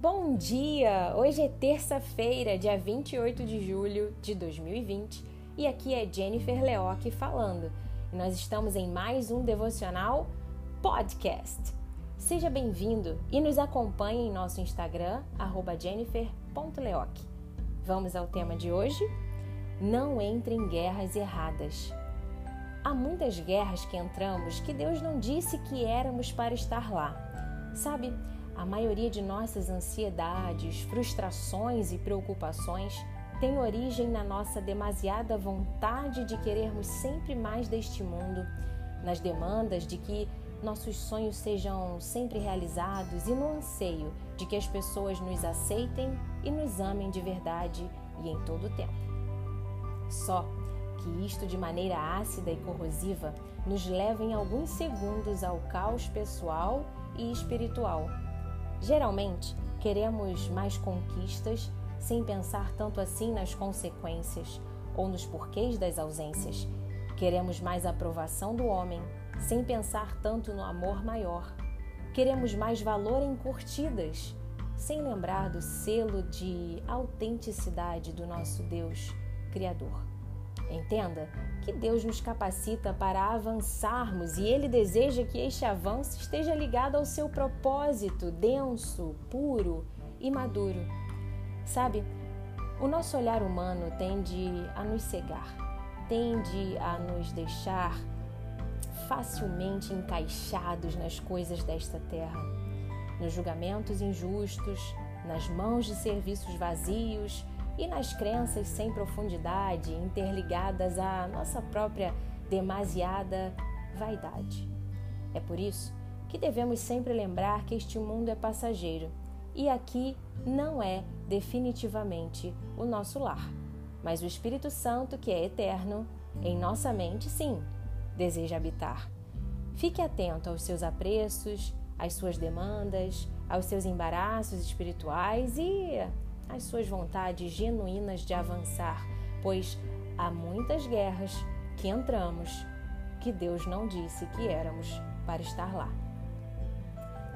Bom dia! Hoje é terça-feira, dia 28 de julho de 2020 e aqui é Jennifer Leoc falando. E nós estamos em mais um devocional podcast. Seja bem-vindo e nos acompanhe em nosso Instagram, jennifer.leoc. Vamos ao tema de hoje? Não entre em guerras erradas. Há muitas guerras que entramos que Deus não disse que éramos para estar lá. Sabe, a maioria de nossas ansiedades, frustrações e preocupações tem origem na nossa demasiada vontade de querermos sempre mais deste mundo, nas demandas de que nossos sonhos sejam sempre realizados e no anseio de que as pessoas nos aceitem e nos amem de verdade e em todo o tempo. Só que isto de maneira ácida e corrosiva nos leva em alguns segundos ao caos pessoal e espiritual Geralmente, queremos mais conquistas sem pensar tanto assim nas consequências ou nos porquês das ausências. Queremos mais aprovação do homem sem pensar tanto no amor maior. Queremos mais valor em curtidas sem lembrar do selo de autenticidade do nosso Deus Criador. Entenda que Deus nos capacita para avançarmos e Ele deseja que este avanço esteja ligado ao seu propósito denso, puro e maduro. Sabe, o nosso olhar humano tende a nos cegar, tende a nos deixar facilmente encaixados nas coisas desta terra, nos julgamentos injustos, nas mãos de serviços vazios e nas crenças sem profundidade, interligadas à nossa própria demasiada vaidade. É por isso que devemos sempre lembrar que este mundo é passageiro e aqui não é definitivamente o nosso lar, mas o Espírito Santo, que é eterno, em nossa mente, sim, deseja habitar. Fique atento aos seus apressos, às suas demandas, aos seus embaraços espirituais e as suas vontades genuínas de avançar, pois há muitas guerras que entramos que Deus não disse que éramos para estar lá.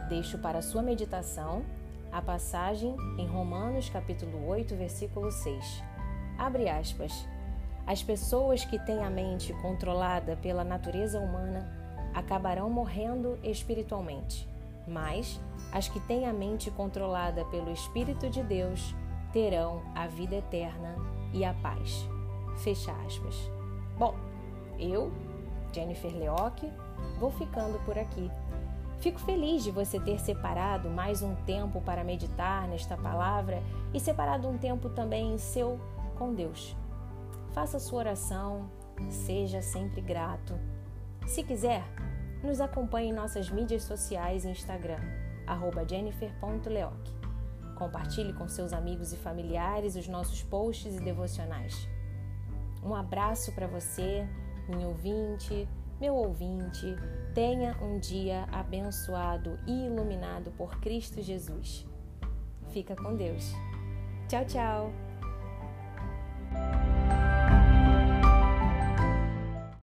Deixo para sua meditação a passagem em Romanos capítulo 8, versículo 6. Abre aspas. As pessoas que têm a mente controlada pela natureza humana acabarão morrendo espiritualmente mas as que têm a mente controlada pelo Espírito de Deus terão a vida eterna e a paz. Fecha aspas. Bom, eu, Jennifer Leoc, vou ficando por aqui. Fico feliz de você ter separado mais um tempo para meditar nesta palavra e separado um tempo também seu com Deus. Faça sua oração, seja sempre grato. Se quiser, nos acompanhe em nossas mídias sociais e Instagram, jennifer.leoc. Compartilhe com seus amigos e familiares os nossos posts e devocionais. Um abraço para você, minha ouvinte, meu ouvinte. Tenha um dia abençoado e iluminado por Cristo Jesus. Fica com Deus. Tchau, tchau.